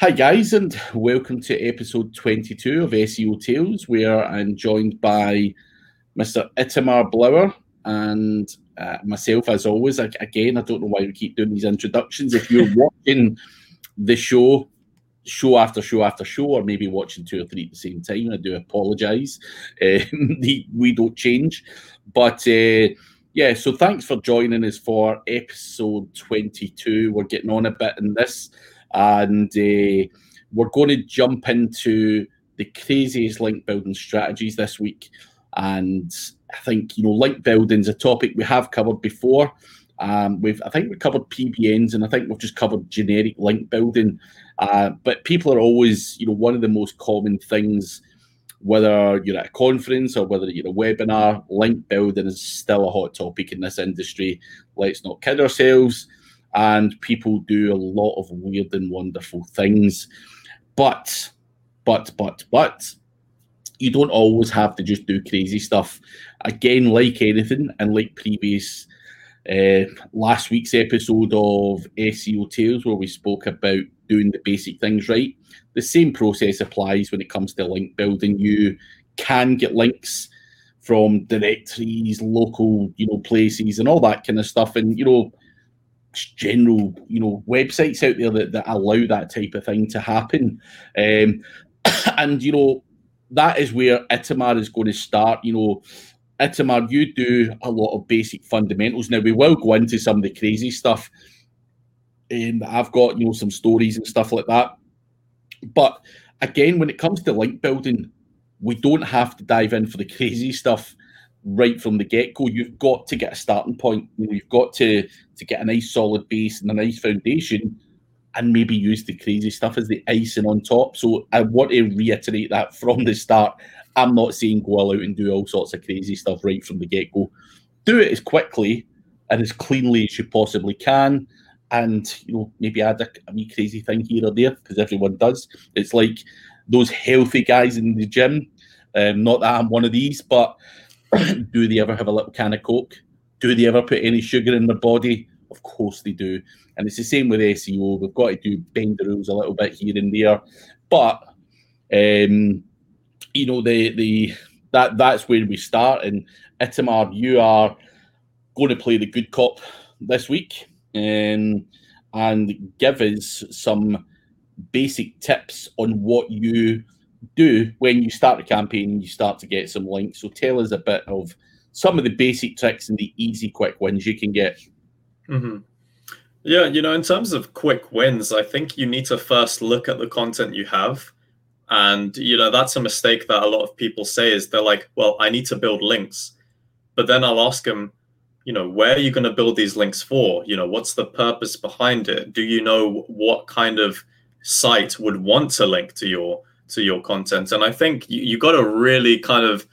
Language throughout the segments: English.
Hi, guys, and welcome to episode 22 of SEO Tales, where I'm joined by Mr. Itamar Blauer and uh, myself, as always. again, I don't know why we keep doing these introductions. If you're watching the show, show after show after show, or maybe watching two or three at the same time, I do apologise. Um, we don't change. But uh, yeah, so thanks for joining us for episode 22. We're getting on a bit in this and uh, we're going to jump into the craziest link building strategies this week. And I think you know link building is a topic we have covered before. Um, we've I think we covered PBNs and I think we've just covered generic link building. Uh, but people are always you know one of the most common things whether you're at a conference or whether you're a webinar, link building is still a hot topic in this industry. Let's not kid ourselves and people do a lot of weird and wonderful things. But, but, but, but, you don't always have to just do crazy stuff. Again, like anything, and like previous uh, last week's episode of SEO Tales, where we spoke about doing the basic things right, the same process applies when it comes to link building. You can get links from directories, local, you know, places, and all that kind of stuff. And you know, general, you know, websites out there that, that allow that type of thing to happen. Um, and, you know, that is where Itamar is going to start. You know, Itamar, you do a lot of basic fundamentals. Now, we will go into some of the crazy stuff. And um, I've got, you know, some stories and stuff like that. But again, when it comes to link building, we don't have to dive in for the crazy stuff right from the get go. You've got to get a starting point. You've got to to get a nice solid base and a nice foundation, and maybe use the crazy stuff as the icing on top. So I want to reiterate that from the start. I'm not saying go all out and do all sorts of crazy stuff right from the get go. Do it as quickly and as cleanly as you possibly can. And you know, maybe add a, a wee crazy thing here or there because everyone does. It's like those healthy guys in the gym. Um, not that I'm one of these, but do they ever have a little can of Coke? Do they ever put any sugar in their body? Of course they do. And it's the same with SEO. We've got to do bend the rules a little bit here and there. But um, you know, the the that that's where we start. And Itamar, you are going to play the good cop this week um, and give us some basic tips on what you do when you start a campaign you start to get some links. So tell us a bit of some of the basic tricks and the easy quick wins you can get. Mm-hmm. Yeah, you know, in terms of quick wins, I think you need to first look at the content you have. And, you know, that's a mistake that a lot of people say is they're like, well, I need to build links. But then I'll ask them, you know, where are you going to build these links for? You know, what's the purpose behind it? Do you know what kind of site would want to link to your to your content. And I think you, you got to really kind of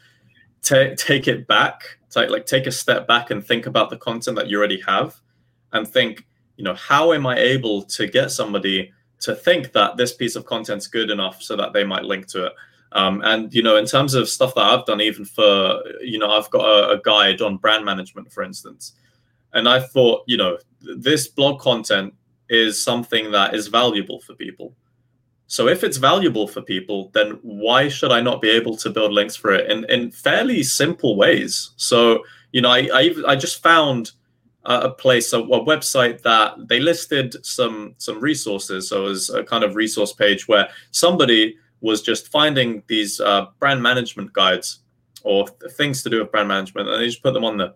t- take it back, take, like take a step back and think about the content that you already have and think, you know, how am I able to get somebody to think that this piece of content's good enough so that they might link to it? Um, and you know, in terms of stuff that I've done, even for you know, I've got a, a guide on brand management, for instance, and I thought, you know, this blog content is something that is valuable for people. So if it's valuable for people, then why should I not be able to build links for it in, in fairly simple ways? So, you know, I, I, I just found a place, a, a, website that they listed some some resources. So it was a kind of resource page where somebody was just finding these uh, brand management guides or th- things to do with brand management, and they just put them on there.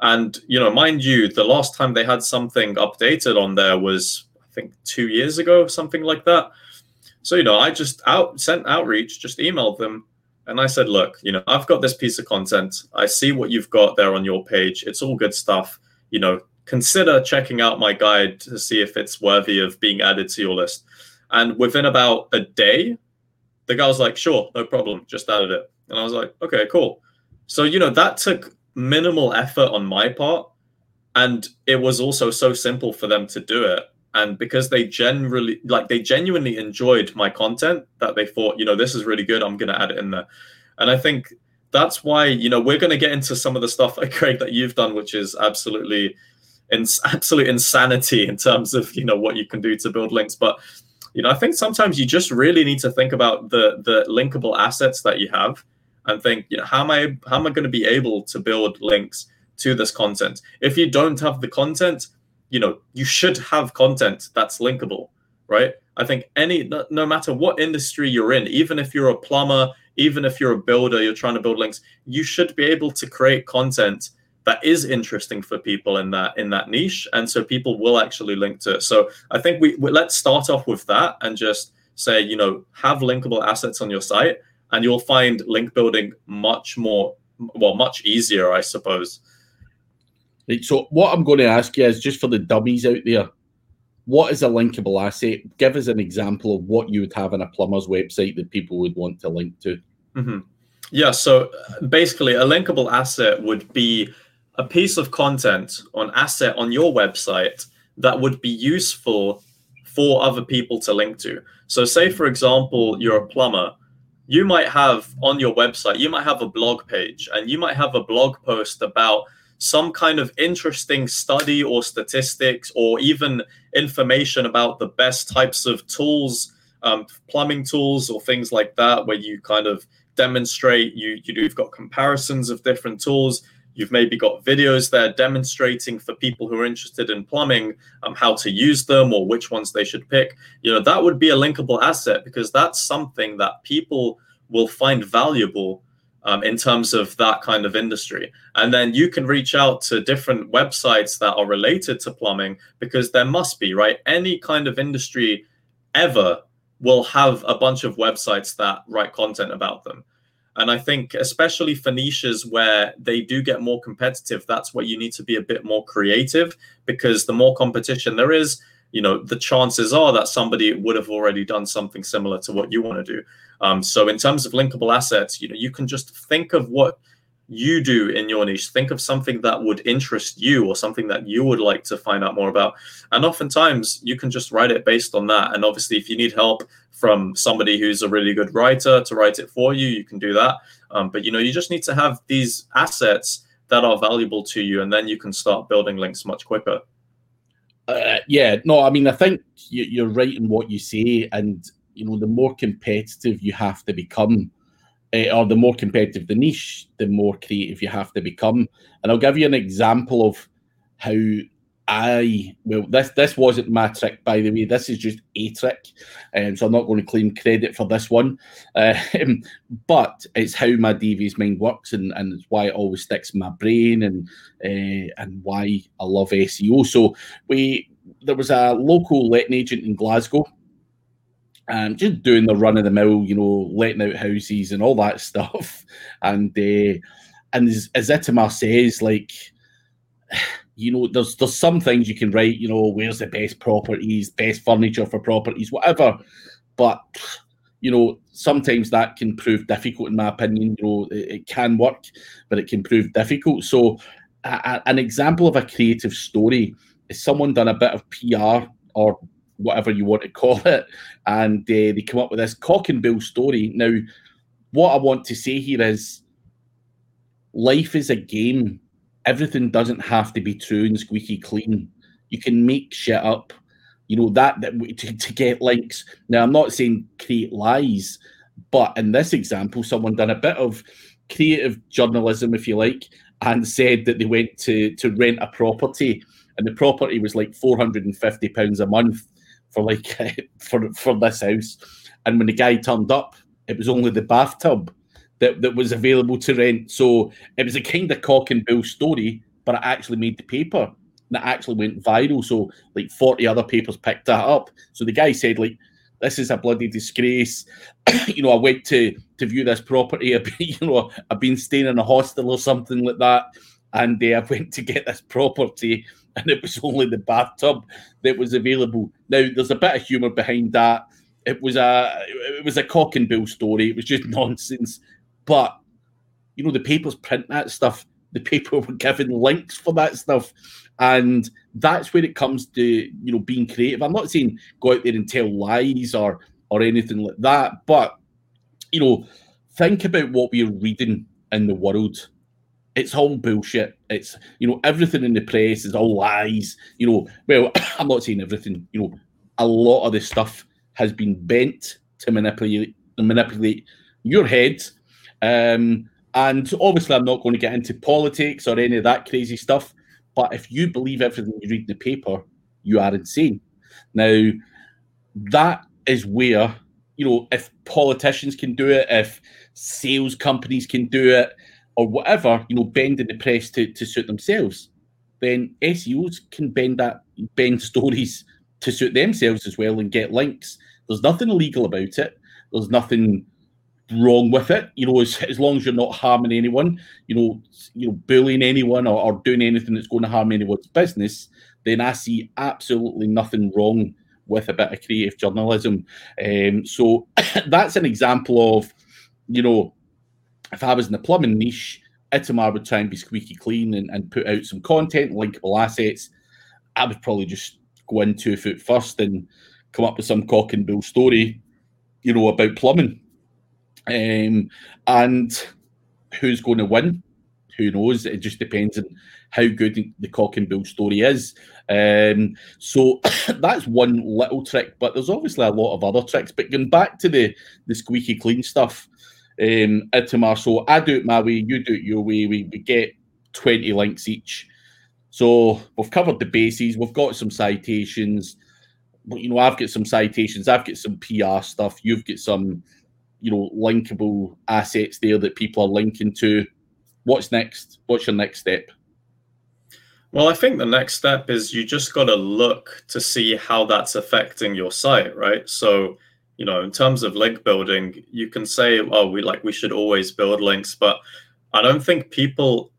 And you know, mind you, the last time they had something updated on there was I think two years ago, something like that. So, you know, I just out sent outreach, just emailed them. And I said, look, you know, I've got this piece of content. I see what you've got there on your page. It's all good stuff. You know, consider checking out my guide to see if it's worthy of being added to your list. And within about a day, the guy was like, sure, no problem, just added it. And I was like, okay, cool. So, you know, that took minimal effort on my part. And it was also so simple for them to do it and because they generally like they genuinely enjoyed my content that they thought you know this is really good i'm going to add it in there and i think that's why you know we're going to get into some of the stuff craig that you've done which is absolutely in absolute insanity in terms of you know what you can do to build links but you know, I think sometimes you just really need to think about the the linkable assets that you have and think, you know, how am I how am I going to be able to build links to this content? If you don't have the content, you know, you should have content that's linkable, right? I think any no, no matter what industry you're in, even if you're a plumber, even if you're a builder, you're trying to build links, you should be able to create content that is interesting for people in that in that niche and so people will actually link to it so i think we, we, let's start off with that and just say you know have linkable assets on your site and you'll find link building much more well much easier i suppose so what i'm going to ask you is just for the dummies out there what is a linkable asset give us an example of what you would have on a plumber's website that people would want to link to mm-hmm. yeah so uh, basically a linkable asset would be a piece of content on asset on your website that would be useful for other people to link to. So, say for example, you're a plumber, you might have on your website, you might have a blog page, and you might have a blog post about some kind of interesting study or statistics, or even information about the best types of tools, um, plumbing tools, or things like that, where you kind of demonstrate you, you you've got comparisons of different tools You've maybe got videos there demonstrating for people who are interested in plumbing um, how to use them or which ones they should pick. You know, that would be a linkable asset because that's something that people will find valuable um, in terms of that kind of industry. And then you can reach out to different websites that are related to plumbing because there must be, right? Any kind of industry ever will have a bunch of websites that write content about them. And I think, especially for niches where they do get more competitive, that's where you need to be a bit more creative because the more competition there is, you know, the chances are that somebody would have already done something similar to what you want to do. Um, so, in terms of linkable assets, you know, you can just think of what you do in your niche. Think of something that would interest you or something that you would like to find out more about. And oftentimes you can just write it based on that. And obviously, if you need help from somebody who's a really good writer to write it for you, you can do that. Um, but you know, you just need to have these assets that are valuable to you, and then you can start building links much quicker. Uh, yeah, no, I mean, I think you're right in what you say, and you know, the more competitive you have to become uh, or the more competitive the niche, the more creative you have to become. And I'll give you an example of how I well this this wasn't my trick by the way. This is just a trick, um, so I'm not going to claim credit for this one. Uh, but it's how my devious mind works, and, and it's why it always sticks in my brain, and uh, and why I love SEO. So we there was a local letting agent in Glasgow um, just doing the run of the mill, you know, letting out houses and all that stuff. And uh, and as, as Itamar says, like, you know, there's there's some things you can write, you know, where's the best properties, best furniture for properties, whatever. But you know, sometimes that can prove difficult, in my opinion. You know, it, it can work, but it can prove difficult. So, a, an example of a creative story is someone done a bit of PR or whatever you want to call it, and uh, they come up with this cock and bull story. Now, what I want to say here is life is a game. Everything doesn't have to be true and squeaky clean. You can make shit up. You know that that to, to get links. Now, I'm not saying create lies, but in this example, someone done a bit of creative journalism, if you like, and said that they went to to rent a property, and the property was like four hundred and fifty pounds a month for like for for this house. And when the guy turned up, it was only the bathtub that, that was available to rent. So it was a kind of cock and bull story, but it actually made the paper. That actually went viral. So like 40 other papers picked that up. So the guy said, like, this is a bloody disgrace. you know, I went to to view this property. you know, I've been staying in a hostel or something like that, and uh, I went to get this property and it was only the bathtub that was available. Now, there's a bit of humour behind that. It was a it was a cock and bull story. It was just nonsense. But you know, the papers print that stuff. The paper were given links for that stuff, and that's where it comes to you know being creative. I'm not saying go out there and tell lies or or anything like that, but you know, think about what we're reading in the world it's all bullshit. It's you know everything in the press is all lies. You know, well, I'm not saying everything. You know, a lot of this stuff has been bent to manipulate manipulate your head. Um, and obviously, I'm not going to get into politics or any of that crazy stuff. But if you believe everything you read in the paper, you are insane. Now, that is where, you know, if politicians can do it, if sales companies can do it, or whatever, you know, bending the press to, to suit themselves, then SEOs can bend that, bend stories to suit themselves as well and get links. There's nothing illegal about it. There's nothing wrong with it. You know, as, as long as you're not harming anyone, you know, you know, bullying anyone or, or doing anything that's going to harm anyone's business, then I see absolutely nothing wrong with a bit of creative journalism. Um, so that's an example of, you know, if I was in the plumbing niche, Itamar would try and be squeaky clean and, and put out some content, linkable assets. I would probably just go in two foot first and come up with some cock and bull story, you know, about plumbing. Um, and who's going to win? Who knows? It just depends on how good the cock and bull story is. Um, so that's one little trick, but there's obviously a lot of other tricks. But going back to the the squeaky clean stuff, um, Itamar, so I do it my way, you do it your way. We, we get 20 links each. So we've covered the bases, we've got some citations. But you know, I've got some citations, I've got some PR stuff, you've got some you know linkable assets there that people are linking to. What's next? What's your next step? Well i think the next step is you just got to look to see how that's affecting your site right? So you know in terms of link building you can say oh we like we should always build links but i don't think people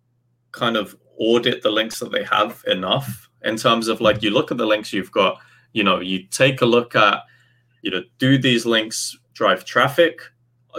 kind of audit the links that they have enough. In terms of like you look at the links you've got you know you take a look at you know do these links drive traffic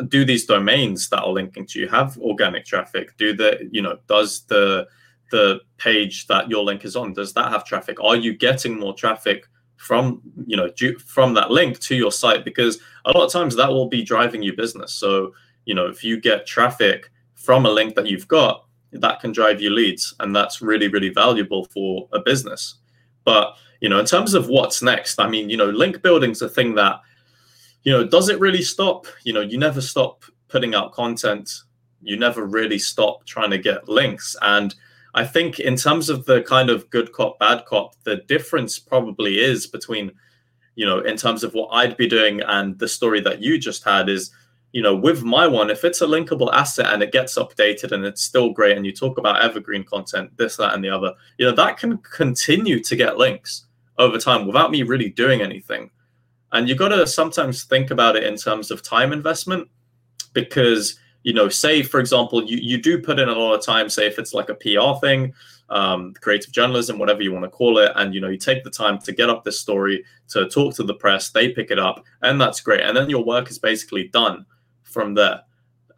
do these domains that are linking to you have organic traffic? Do the you know does the the page that your link is on does that have traffic? Are you getting more traffic from you know from that link to your site? Because a lot of times that will be driving you business. So you know if you get traffic from a link that you've got that can drive you leads and that's really really valuable for a business. But you know in terms of what's next i mean you know link building's a thing that you know, does it really stop? You know, you never stop putting out content. You never really stop trying to get links. And I think in terms of the kind of good cop, bad cop, the difference probably is between, you know, in terms of what I'd be doing and the story that you just had is, you know, with my one, if it's a linkable asset and it gets updated and it's still great and you talk about evergreen content, this, that, and the other, you know, that can continue to get links over time without me really doing anything. And you've got to sometimes think about it in terms of time investment because, you know, say, for example, you, you do put in a lot of time, say, if it's like a PR thing, um, creative journalism, whatever you want to call it. And, you know, you take the time to get up this story, to talk to the press, they pick it up, and that's great. And then your work is basically done from there.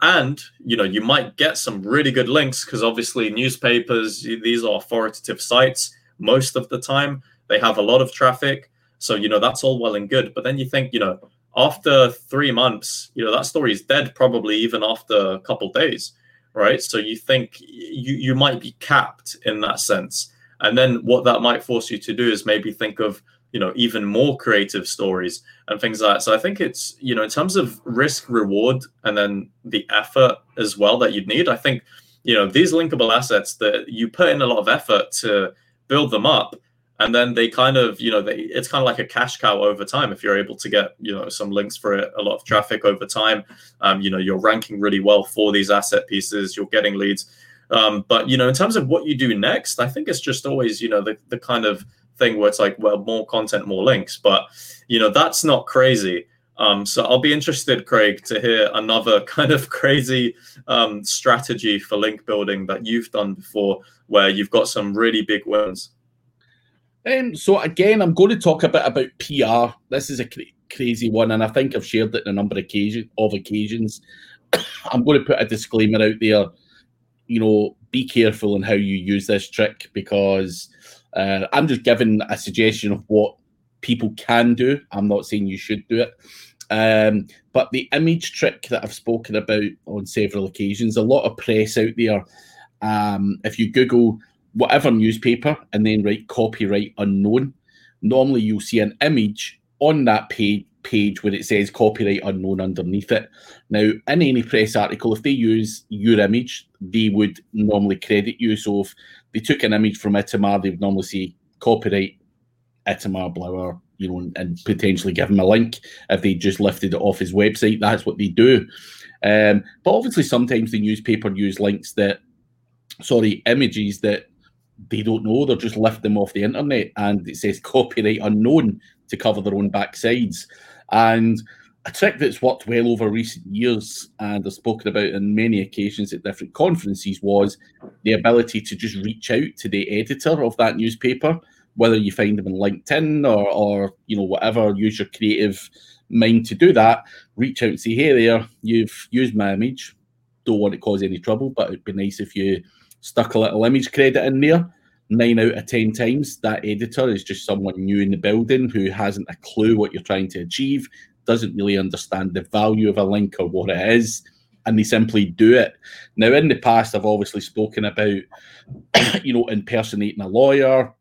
And, you know, you might get some really good links because obviously newspapers, these are authoritative sites most of the time. They have a lot of traffic so, you know, that's all well and good. But then you think, you know, after three months, you know, that story is dead probably even after a couple days, right? So you think you, you might be capped in that sense. And then what that might force you to do is maybe think of, you know, even more creative stories and things like that. So I think it's, you know, in terms of risk reward and then the effort as well that you'd need, I think, you know, these linkable assets that you put in a lot of effort to build them up and then they kind of you know they, it's kind of like a cash cow over time. If you're able to get you know some links for it a lot of traffic over time um, you know you're ranking really well for these asset pieces you're getting leads. Um, but you know in terms of what you do next i think it's just always you know the, the kind of thing where it's like well more content more links. But you know that's not crazy. Um, so I'll be interested, Craig, to hear another kind of crazy um, strategy for link building that you've done before, where you've got some really big wins. Um, so again, I'm going to talk a bit about PR. This is a cra- crazy one, and I think I've shared it in a number of, of occasions. I'm going to put a disclaimer out there. You know, be careful in how you use this trick because uh, I'm just giving a suggestion of what people can do. I'm not saying you should do it. Um, but the image trick that I've spoken about on several occasions, a lot of press out there. Um, if you Google whatever newspaper and then write copyright unknown. Normally, you'll see an image on that page page where it says copyright unknown underneath it. Now, in any press article, if they use your image, they would normally credit you. So if they took an image from Itamar, they would normally say copyright Itamar Blauer, you know, and potentially give him a link. If they just lifted it off his website, that's what they do. Um, but obviously, sometimes the newspaper use links that, sorry, images that they don't know. They're just lift them off the internet, and it says copyright unknown to cover their own backsides. And a trick that's worked well over recent years and I've spoken about on many occasions at different conferences was the ability to just reach out to the editor of that newspaper, whether you find them on LinkedIn or, or you know whatever, use your creative mind to do that. Reach out and say, "Hey there, you've used my image. Don't want to cause any trouble, but it'd be nice if you stuck a little image credit in there." Nine out of ten times, that editor is just someone new in the building who hasn't a clue what you're trying to achieve, doesn't really understand the value of a link or what it is, and they simply do it. Now, in the past, I've obviously spoken about, you know, impersonating a lawyer,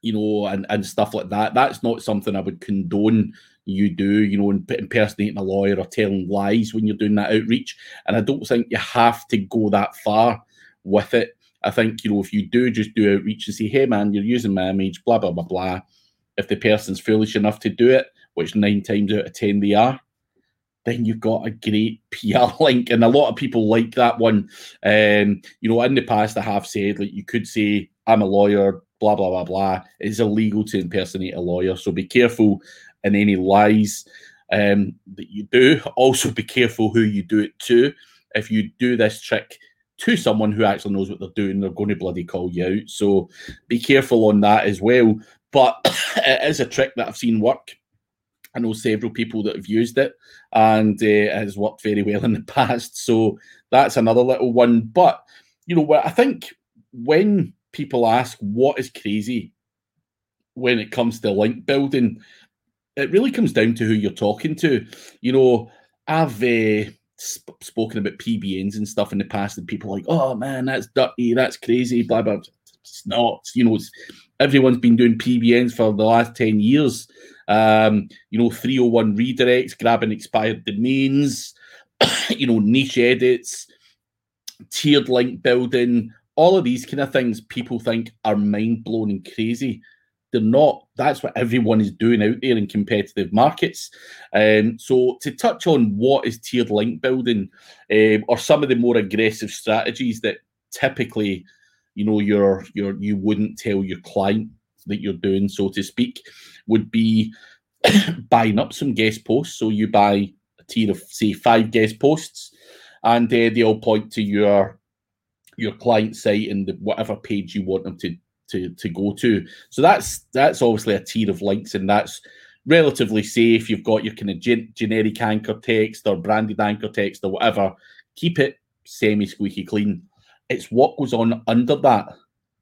you know, and, and stuff like that. That's not something I would condone you do, you know, impersonating a lawyer or telling lies when you're doing that outreach. And I don't think you have to go that far with it. I think, you know, if you do just do outreach and say, hey, man, you're using my image, blah, blah, blah, blah. If the person's foolish enough to do it, which nine times out of 10 they are, then you've got a great PR link. And a lot of people like that one. Um, you know, in the past, I have said, like, you could say, I'm a lawyer, blah, blah, blah, blah. It's illegal to impersonate a lawyer. So be careful in any lies um, that you do. Also, be careful who you do it to. If you do this trick, to someone who actually knows what they're doing, they're going to bloody call you out. So be careful on that as well. But it is a trick that I've seen work. I know several people that have used it and uh, it has worked very well in the past. So that's another little one. But, you know, I think when people ask what is crazy when it comes to link building, it really comes down to who you're talking to. You know, I've. Uh, sp- spoken about PBNs and stuff in the past, and people like, oh man, that's dirty, that's crazy, blah blah. It's not. You know, everyone's been doing PBNs for the last ten years. Um, you know, 301 redirects, grabbing expired domains, you know, niche edits, tiered link building, all of these kind of things people think are mind blowing and crazy. They're not. That's what everyone is doing out there in competitive markets. Um, so to touch on what is tiered link building, um, or some of the more aggressive strategies that typically, you know, you're you're you wouldn't tell your client that you're doing, so to speak, would be buying up some guest posts. So you buy a tier of say five guest posts, and uh, they all point to your your client site and the, whatever page you want them to to to go to. So that's that's obviously a tier of links, and that's relatively safe. You've got your kind of gen- generic anchor text or branded anchor text or whatever. Keep it semi squeaky clean. It's what goes on under that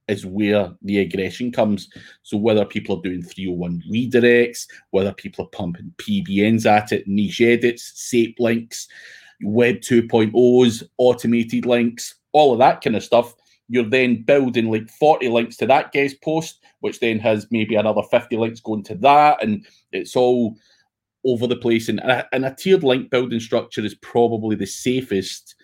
is where the aggression comes. So whether people are doing 301 redirects, whether people are pumping PBNs at it, niche edits, SAPE links, Web 2.0s, automated links, all of that kind of stuff you're then building like 40 links to that guest post, which then has maybe another 50 links going to that. And it's all over the place. And, and a tiered link building structure is probably the safest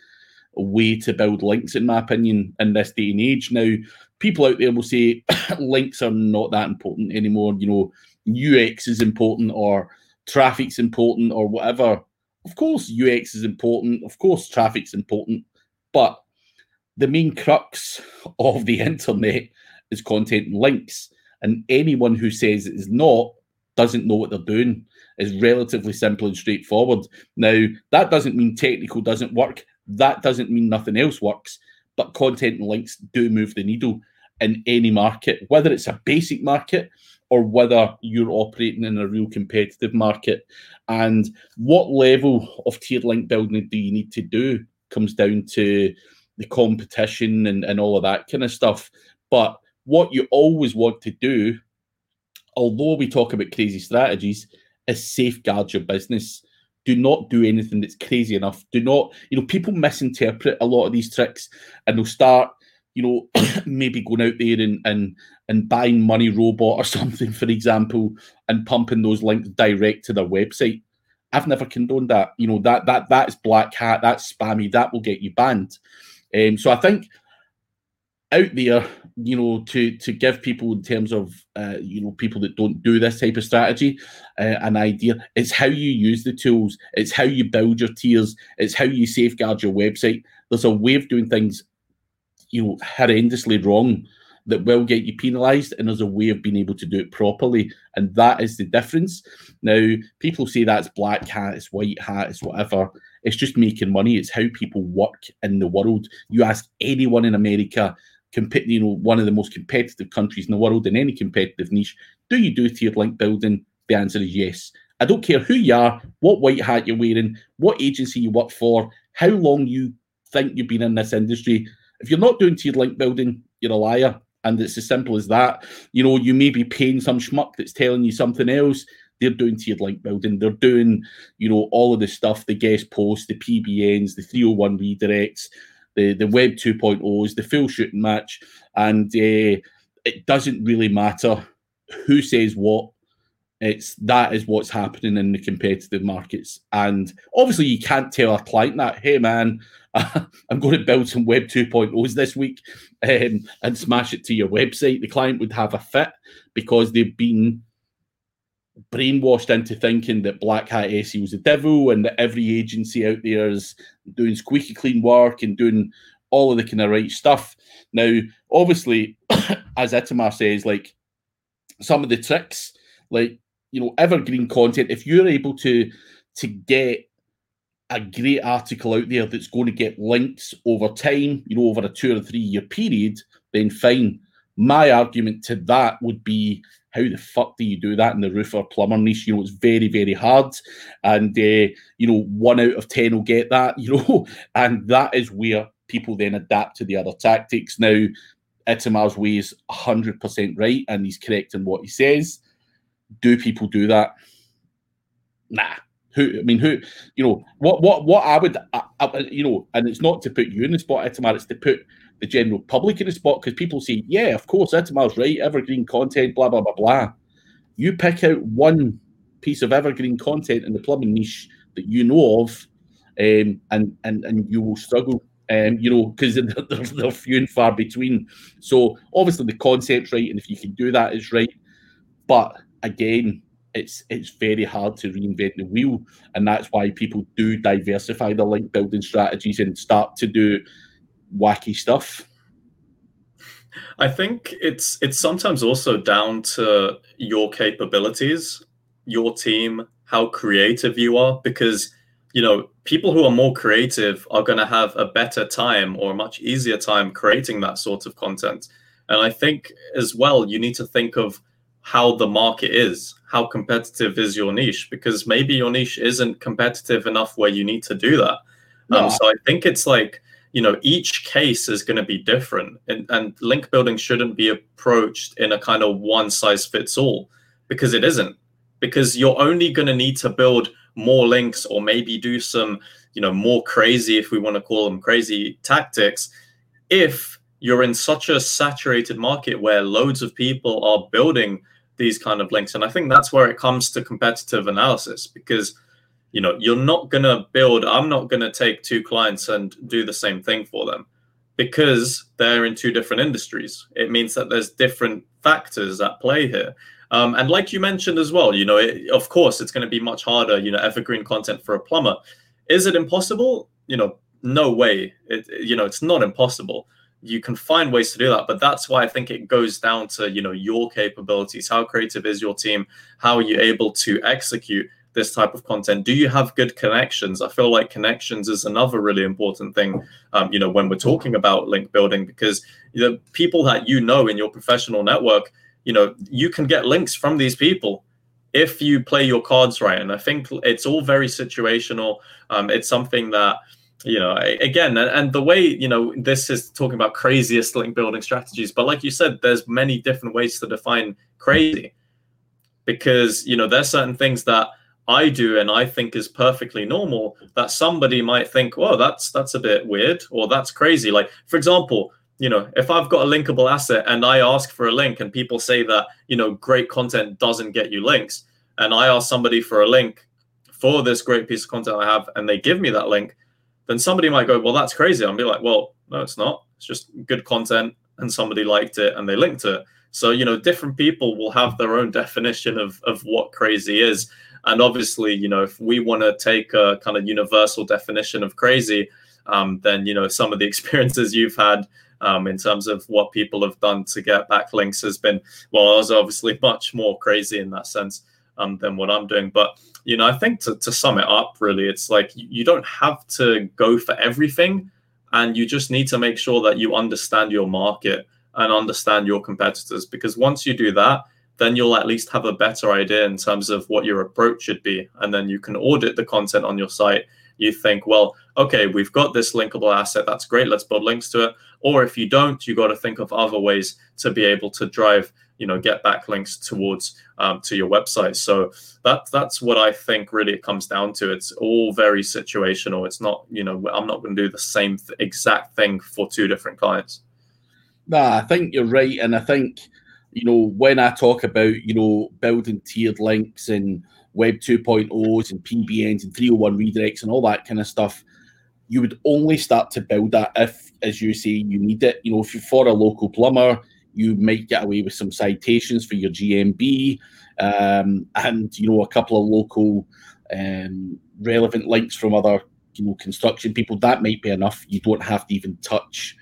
way to build links, in my opinion, in this day and age. Now, people out there will say links are not that important anymore. You know, UX is important or traffic's important or whatever. Of course, UX is important. Of course, traffic's important. But the main crux of the internet is content and links. And anyone who says it is not doesn't know what they're doing. Is relatively simple and straightforward. Now, that doesn't mean technical doesn't work. That doesn't mean nothing else works. But content and links do move the needle in any market, whether it's a basic market or whether you're operating in a real competitive market. And what level of tiered link building do you need to do comes down to the competition and, and all of that kind of stuff. But what you always want to do, although we talk about crazy strategies, is safeguard your business. Do not do anything that's crazy enough. Do not, you know, people misinterpret a lot of these tricks and they'll start you know, maybe going out there and and and buying money robot or something, for example, and pumping those links direct to their website. I've never condoned that. You know that that that is black hat. That's spammy. That will get you banned. Um, so I think out there, you know, to to give people in terms of uh, you know people that don't do this type of strategy uh, an idea. It's how you use the tools. It's how you build your tiers. It's how you safeguard your website. There's a way of doing things, you know, horrendously wrong that will get you penalised, and there's a way of being able to do it properly, and that is the difference. Now, people say that's black hat, it's white hat, it's whatever. It's just making money. It's how people work in the world. You ask anyone in America compete, you know, one of the most competitive countries in the world in any competitive niche. Do you do tiered link building? The answer is yes. I don't care who you are, what white hat you're wearing, what agency you work for, how long you think you've been in this industry. If you're not doing tiered link building, you're a liar. And it's as simple as that. You know, you may be paying some schmuck that's telling you something else. They're doing tiered link building. They're doing, you know, all of the stuff, the guest posts, the PBNs, the 301 redirects the the Web 2.0s, the full shooting match, and uh, it doesn't really matter who says what. It's that is what's happening in the competitive markets, and obviously you can't tell a client that, hey man, I'm going to build some Web 2.0s this week um, and smash it to your website. The client would have a fit because they've been brainwashed into thinking that black hat SEO is the devil and that every agency out there is doing squeaky clean work and doing all of the kind of right stuff. Now, obviously, as Itamar says, like some of the tricks, like you know, evergreen content, if you're able to to get a great article out there that's going to get links over time, you know, over a two or three year period, then fine. My argument to that would be how the fuck do you do that in the roofer plumber niche? You know, it's very, very hard. And, uh, you know, one out of 10 will get that, you know, and that is where people then adapt to the other tactics. Now, Itamar's way is 100% right, and he's correct in what he says. Do people do that? Nah. Who I mean, who you know what what what I would I, I, you know, and it's not to put you in the spot, Itamar. It's to put the general public in the spot because people say, yeah, of course, Itamar's right, evergreen content, blah, blah, blah, blah. You pick out one piece of evergreen content in the plumbing niche that you know of, um, and, and, and you will struggle. Um, you know, because they're, they're, they're few and far between. So obviously the concept's right, and if you can do that, it's right. But again, it's it's very hard to reinvent the wheel, and that's why people do diversify their link building strategies and start to do wacky stuff. I think it's it's sometimes also down to your capabilities, your team, how creative you are because you know, people who are more creative are going to have a better time or a much easier time creating that sort of content. And I think as well, you need to think of how the market is, how competitive is your niche, because maybe your niche isn't competitive enough where you need to do that. No. Um, so I think it's like you know each case is going to be different and, and link building shouldn't be approached in a kind of one size fits all because it isn't. Because you're only going to need to build more links or maybe do some you know more crazy if we want to call them crazy tactics if you're in such a saturated market where loads of people are building these kind of links. And i think that's where it comes to competitive analysis because you know you're not going to build i'm not going to take two clients and do the same thing for them because they're in two different industries. It means that there's different factors at play here. Um, and like you mentioned as well you know it, of course it's going to be much harder you know evergreen content for a plumber. Is it impossible? You know no way. It, you know it's not impossible. You can find ways to do that but that's why i think it goes down to you know your capabilities. How creative is your team? How are you able to execute this type of content? Do you have good connections? I feel like connections is another really important thing um, you know when we're talking about link building because the people that you know in your professional network you know you can get links from these people if you play your cards right. And i think it's all very situational. Um, it's something that you know again and, and the way you know this is talking about craziest link building strategies but like you said there's many different ways to define crazy because you know there's certain things that I do and I think is perfectly normal that somebody might think, well, that's that's a bit weird or that's crazy. Like, for example, you know, if I've got a linkable asset and I ask for a link and people say that, you know, great content doesn't get you links, and I ask somebody for a link for this great piece of content I have and they give me that link, then somebody might go, well, that's crazy. I'll be like, well, no, it's not. It's just good content and somebody liked it and they linked it. So, you know, different people will have their own definition of, of what crazy is. And obviously, you know, if we want to take a kind of universal definition of crazy, um, then, you know, some of the experiences you've had um, in terms of what people have done to get backlinks has been, well, I was obviously much more crazy in that sense um, than what I'm doing. But, you know, I think to, to sum it up, really, it's like you don't have to go for everything. And you just need to make sure that you understand your market and understand your competitors. Because once you do that, then you'll at least have a better idea in terms of what your approach should be. And then you can audit the content on your site. You think, well, okay, we've got this linkable asset. That's great. Let's build links to it. Or if you don't, you got to think of other ways to be able to drive, you know, get backlinks towards um, to your website. So that that's what I think really it comes down to. It's all very situational. It's not, you know, I'm not going to do the same th- exact thing for two different clients. Nah, I think you're right, and I think you know when I talk about you know building tiered links and Web 2.0s and PBNs and 301 redirects and all that kind of stuff, you would only start to build that if, as you say, you need it. You know, if you're for a local plumber, you might get away with some citations for your GMB um, and you know a couple of local um, relevant links from other you know construction people. That might be enough. You don't have to even touch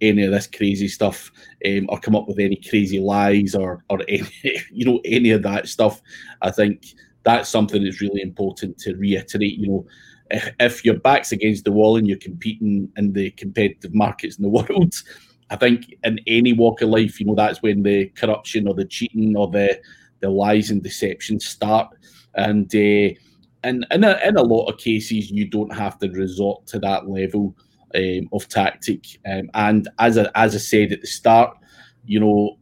any of this crazy stuff um, or come up with any crazy lies or or any you know any of that stuff. I think that's something that's really important to reiterate. You know, if, if your back's against the wall and you're competing in the competitive markets in the world, I think in any walk of life, you know, that's when the corruption or the cheating or the the lies and deception start. And uh, and in a, in a lot of cases, you don't have to resort to that level um, of tactic. Um, and as I, as I said at the start, you know,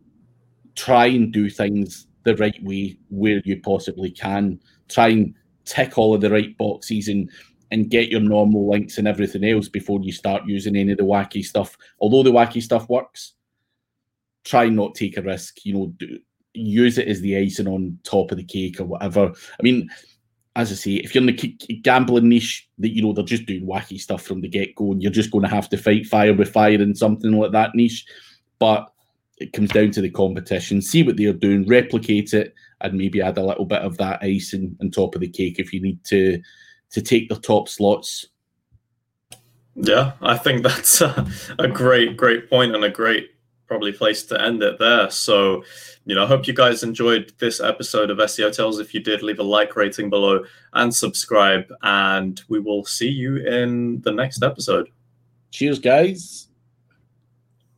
try and do things the right way where you possibly can. Try and tick all of the right boxes and and get your normal links and everything else before you start using any of the wacky stuff. Although the wacky stuff works, try not take a risk. You know, do, use it as the icing on top of the cake or whatever. I mean, as I say, if you're in the gambling niche, that you know they're just doing wacky stuff from the get go, and you're just going to have to fight fire with fire in something like that niche. But it comes down to the competition. See what they're doing, replicate it, and maybe add a little bit of that icing on top of the cake if you need to to take the top slots. Yeah, I think that's a, a great, great point and a great probably place to end it there. So, you know, I hope you guys enjoyed this episode of SEO Tales. If you did, leave a like rating below and subscribe, and we will see you in the next episode. Cheers, guys.